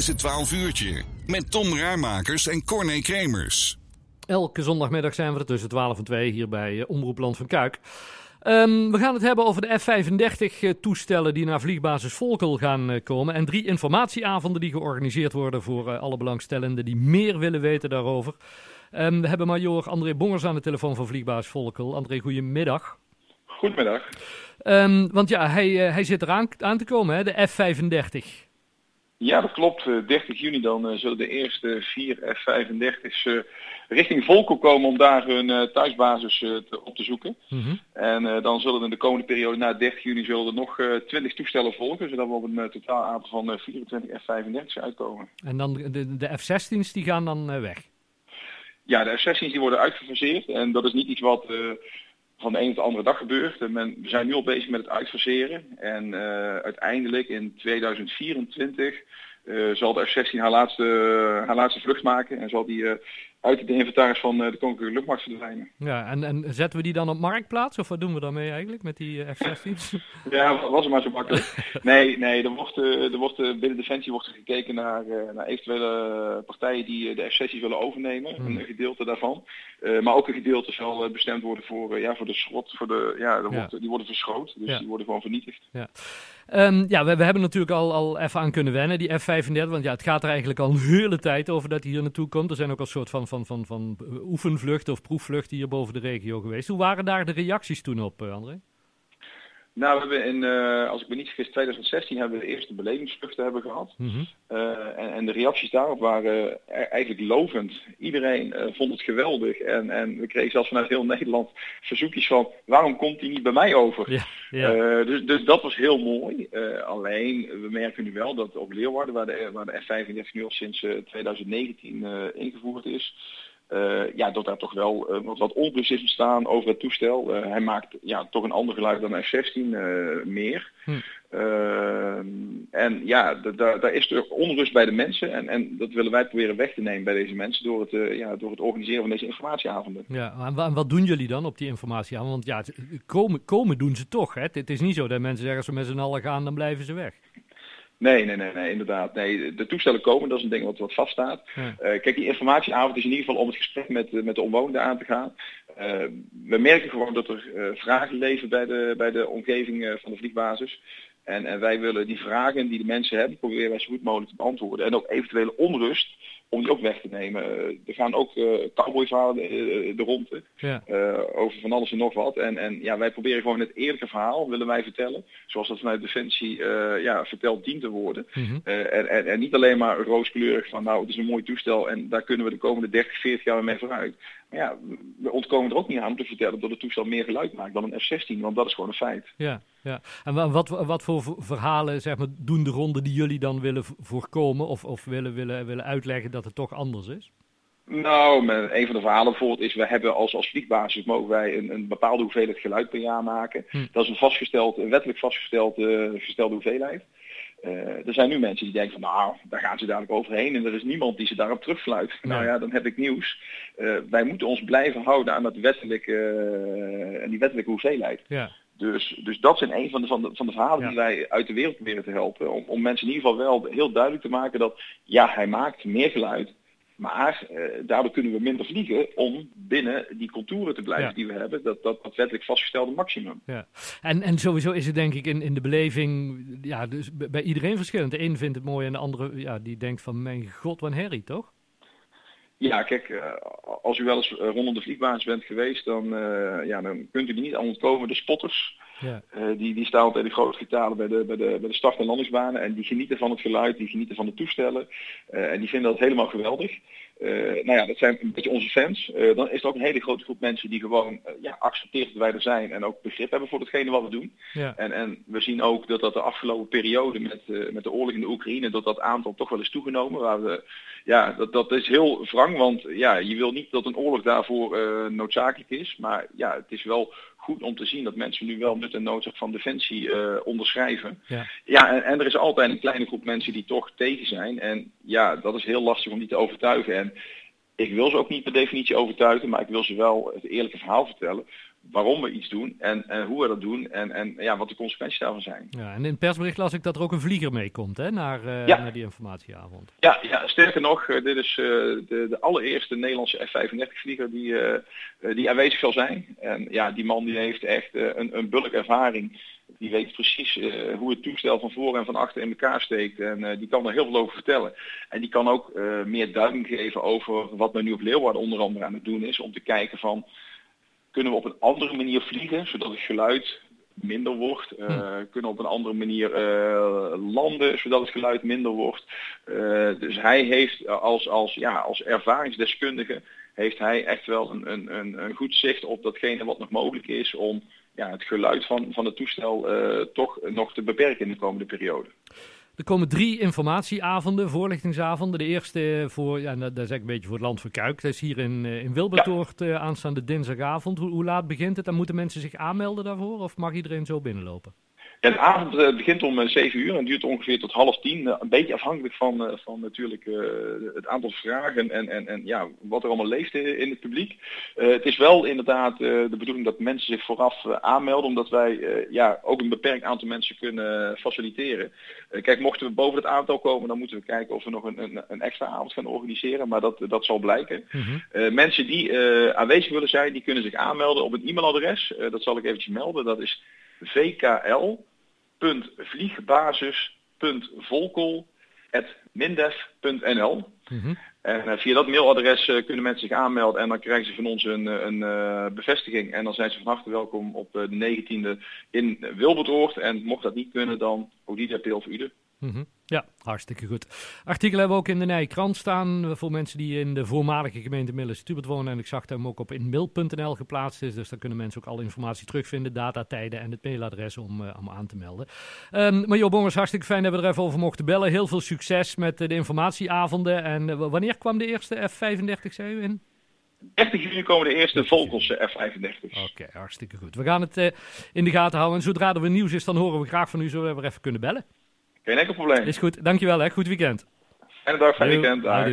is het 12 uurtje. Met Tom Raarmakers en Corné Kremers. Elke zondagmiddag zijn we er tussen 12 en 2 hier bij uh, Omroep Land van Kuik. Um, we gaan het hebben over de F-35-toestellen die naar vliegbasis Volkel gaan uh, komen. En drie informatieavonden die georganiseerd worden voor uh, alle belangstellenden die meer willen weten daarover. Um, we hebben major André Bongers aan de telefoon van vliegbasis Volkel. André, goedemiddag. Goedemiddag. Um, want ja, hij, hij zit eraan aan te komen, hè, de F-35. Ja, dat klopt. 30 juni dan zullen de eerste vier F-35's richting Volkel komen om daar hun thuisbasis op te zoeken. Mm -hmm. En dan zullen in de komende periode na 30 juni zullen er nog 20 toestellen volgen, zodat we op een totaal aantal van 24 F-35's uitkomen. En dan de, de F-16's die gaan dan weg? Ja, de F-16's die worden uitgefaseerd en dat is niet iets wat van de een op de andere dag gebeurt. Men, we zijn nu al bezig met het uitfaseren. En uh, uiteindelijk in 2024 uh, zal de F-16 haar laatste, haar laatste vlucht maken. En zal die uh, uit de inventaris van de Koninklijke Luchtmacht verdwijnen. Ja, en, en zetten we die dan op marktplaats? Of wat doen we daarmee eigenlijk met die F-16's? ja, was het maar zo makkelijk. nee, nee er wordt, er wordt, binnen Defensie wordt er gekeken naar, naar eventuele partijen die de F-16 willen overnemen. Hmm. Een gedeelte daarvan. Uh, maar ook een gedeelte zal bestemd worden voor, ja, voor de schot. Voor de, ja, die worden verschoot. Dus ja. die worden gewoon vernietigd. Ja, um, ja we, we, hebben natuurlijk al, al even aan kunnen wennen, die F-35. Want ja, het gaat er eigenlijk al een hele tijd over dat hij hier naartoe komt. Er zijn ook al een soort van, van, van, van oefenvluchten of proefvluchten hier boven de regio geweest. Hoe waren daar de reacties toen op, André? Nou, we hebben in, uh, als ik me niet vergis, 2016 hebben we de eerste belevingsvluchten hebben gehad. Mm -hmm. uh, en, en, de reacties daarop waren eigenlijk lovend. Iedereen uh, vond het geweldig. En, en we kregen zelfs vanuit heel Nederland verzoekjes van, waarom komt hij niet bij mij over? Ja, ja. dus, dus dat was heel mooi. alleen, we merken nu wel dat op Leeuwarden, waar de, waar de F-35 nu al sinds 2019 ingevoerd is, uh, ja, dat daar toch wel uh, wat, onrust is ontstaan over het toestel. Uh, hij maakt ja, toch een ander geluid dan F-16 meer. Hm. en ja, daar is er onrust bij de mensen. En, en dat willen wij proberen weg te nemen bij deze mensen door het, ja, door het organiseren van deze informatieavonden. Ja, en wat doen jullie dan op die informatieavonden? Want ja, komen, komen doen ze toch. Hè? Het is niet zo dat mensen zeggen als ze met z'n allen gaan, dan blijven ze weg. Nee, nee, nee, nee, inderdaad. Nee, de toestellen komen, dat is een ding wat, wat vaststaat. Ja. Uh, kijk, die informatieavond is in ieder geval om het gesprek met, met de omwonenden aan te gaan. Uh, we merken gewoon dat er uh, vragen leven bij de, bij de omgeving van de vliegbasis. En, en wij willen die vragen die de mensen hebben, proberen wij zo goed mogelijk te beantwoorden. En ook eventuele onrust, om die ook weg te nemen. er gaan ook uh, cowboyverhalen de, de ronde ja. uh, over van alles en nog wat. En, en ja, wij proberen gewoon het eerlijke verhaal, willen wij vertellen. Zoals dat vanuit Defensie uh, ja, verteld dient te worden. Mm -hmm. en, en, en, niet alleen maar rooskleurig van nou, het is een mooi toestel en daar kunnen we de komende 30, 40 jaar mee vooruit. Maar ja, we ontkomen er ook niet aan om te vertellen dat het toestel meer geluid maakt dan een F-16, want dat is gewoon een feit. Ja, ja. En wat, wat voor verhalen zeg maar, doen de ronde die jullie dan willen voorkomen of, of willen, willen, willen uitleggen dat het toch anders is? Nou, een van de verhalen bijvoorbeeld is, we hebben als, als vliegbasis mogen wij een, een bepaalde hoeveelheid geluid per jaar maken. Hm. Dat is een vastgesteld, een wettelijk vastgesteld uh, gestelde hoeveelheid. Uh, er zijn nu mensen die denken van nou, daar gaan ze dadelijk overheen en er is niemand die ze daarop terugfluit. Nee. Nou ja, dan heb ik nieuws. Uh, wij moeten ons blijven houden aan dat wettelijke, uh, die wettelijke hoeveelheid. Ja. Dus, dus dat zijn een van de, van de, van de verhalen ja. die wij uit de wereld proberen te helpen. Om, om mensen in ieder geval wel heel duidelijk te maken dat ja, hij maakt meer geluid. Maar uh, daardoor kunnen we minder vliegen om binnen die contouren te blijven ja. die we hebben. Dat, dat, dat wettelijk vastgestelde maximum. Ja. En, en sowieso is het denk ik in, in de beleving ja, dus bij iedereen verschillend. De een vindt het mooi en de andere ja, die denkt van mijn god, wat herrie, toch? Ja, kijk, uh, als u wel eens rondom de vliegbasis bent geweest, dan, uh, ja, dan kunt u er niet aan ontkomen. De spotters, ja. uh, die, die staan altijd in grote getalen bij de, bij, de, bij de start- en landingsbanen. En die genieten van het geluid, die genieten van de toestellen. en die vinden dat helemaal geweldig. Nou ja, dat zijn een beetje onze fans. dan is er ook een hele grote groep mensen die gewoon ja, accepteren dat wij er zijn. En ook begrip hebben voor hetgene wat we doen. Ja. En, en we zien ook dat dat de afgelopen periode met, met de oorlog in de Oekraïne, dat dat aantal toch wel is toegenomen. Waar we, ja, dat, dat is heel wrang, want ja, je wil niet dat een oorlog daarvoor noodzakelijk is. Maar ja, het is wel goed om te zien dat mensen nu wel nut en noodzaak van defensie uh, onderschrijven. Ja, ja en, en, er is altijd een kleine groep mensen die toch tegen zijn. En ja, dat is heel lastig om die te overtuigen. En ik wil ze ook niet per definitie overtuigen, maar ik wil ze wel het eerlijke verhaal vertellen. Waarom we iets doen en, en hoe we dat doen en, en ja, wat de consequenties daarvan zijn. Ja, en in het persbericht las ik dat er ook een vlieger meekomt hè, naar, uh, naar die informatieavond. Ja, ja sterker nog, uh, dit is uh, de, de, allereerste Nederlandse F-35 vlieger die, die aanwezig zal zijn. En ja, die man die heeft echt een, een bulk ervaring. Die weet precies hoe het toestel van voor en van achter in elkaar steekt. En die kan er heel veel over vertellen. En die kan ook meer duiding geven over wat men nu op Leeuwarden onder andere aan het doen is. Om te kijken van kunnen we op een andere manier vliegen, zodat het geluid minder wordt? Uh, Kunnen we op een andere manier uh, landen, zodat het geluid minder wordt? Uh, dus hij heeft als, als, ja, als ervaringsdeskundige heeft hij echt wel een, een, een, een goed zicht op datgene wat nog mogelijk is om ja, het geluid van, van het toestel toch nog te beperken in de komende periode. Er komen drie informatieavonden, voorlichtingsavonden. De eerste voor, ja, dat is een beetje voor het land van Kuik. Dat is hier in, eh, in Wilbertoort ja. uh, aanstaande dinsdagavond. Hoe, hoe laat begint het en moeten mensen zich aanmelden daarvoor? Of mag iedereen zo binnenlopen? Ja, de avond uh, begint om 7 uur en duurt ongeveer tot half tien. Uh, een beetje afhankelijk van, uh, van natuurlijk het aantal vragen en, en, en ja, wat er allemaal leeft in het publiek. het is wel inderdaad de bedoeling dat mensen zich vooraf aanmelden, omdat wij ja, ook een beperkt aantal mensen kunnen faciliteren. kijk, mochten we boven het aantal komen, dan moeten we kijken of we nog een, een, een extra avond gaan organiseren, maar dat, dat zal blijken. Mm -hmm. mensen die aanwezig willen zijn, die kunnen zich aanmelden op een e-mailadres. dat zal ik eventjes melden. Dat is vkl www.vliegbasis.volkel.mindef.nl mm En uh, via dat mailadres uh, kunnen mensen zich aanmelden en dan krijgen ze van ons een, een uh, bevestiging. En dan zijn ze van harte welkom op de 19e in Wilbertoord. En mocht dat niet kunnen, dan ook die ter voor u. Mm -hmm. Ja, hartstikke goed. Artikel hebben we ook in de Nijkrant staan voor mensen die in de voormalige gemeente Millen-Stubert wonen. En ik zag dat hem ook op inmail.nl geplaatst is. Dus daar kunnen mensen ook alle informatie terugvinden, datatijden en het mailadres om, uh, om aan te melden. Um, maar Job Bongers, hartstikke fijn dat we er even over mochten bellen. Heel veel succes met uh, de informatieavonden. En uh, wanneer kwam de eerste F35, zei u, in? 30 juni komen de eerste Volkelse F35. Oké, okay, hartstikke goed. We gaan het in de gaten houden. En zodra er weer nieuws is, dan horen we graag van u, zodat we even kunnen bellen. Geen enkel probleem. Is goed, dankjewel hè. Goed weekend. Fijne dag, fijn weekend. Dag.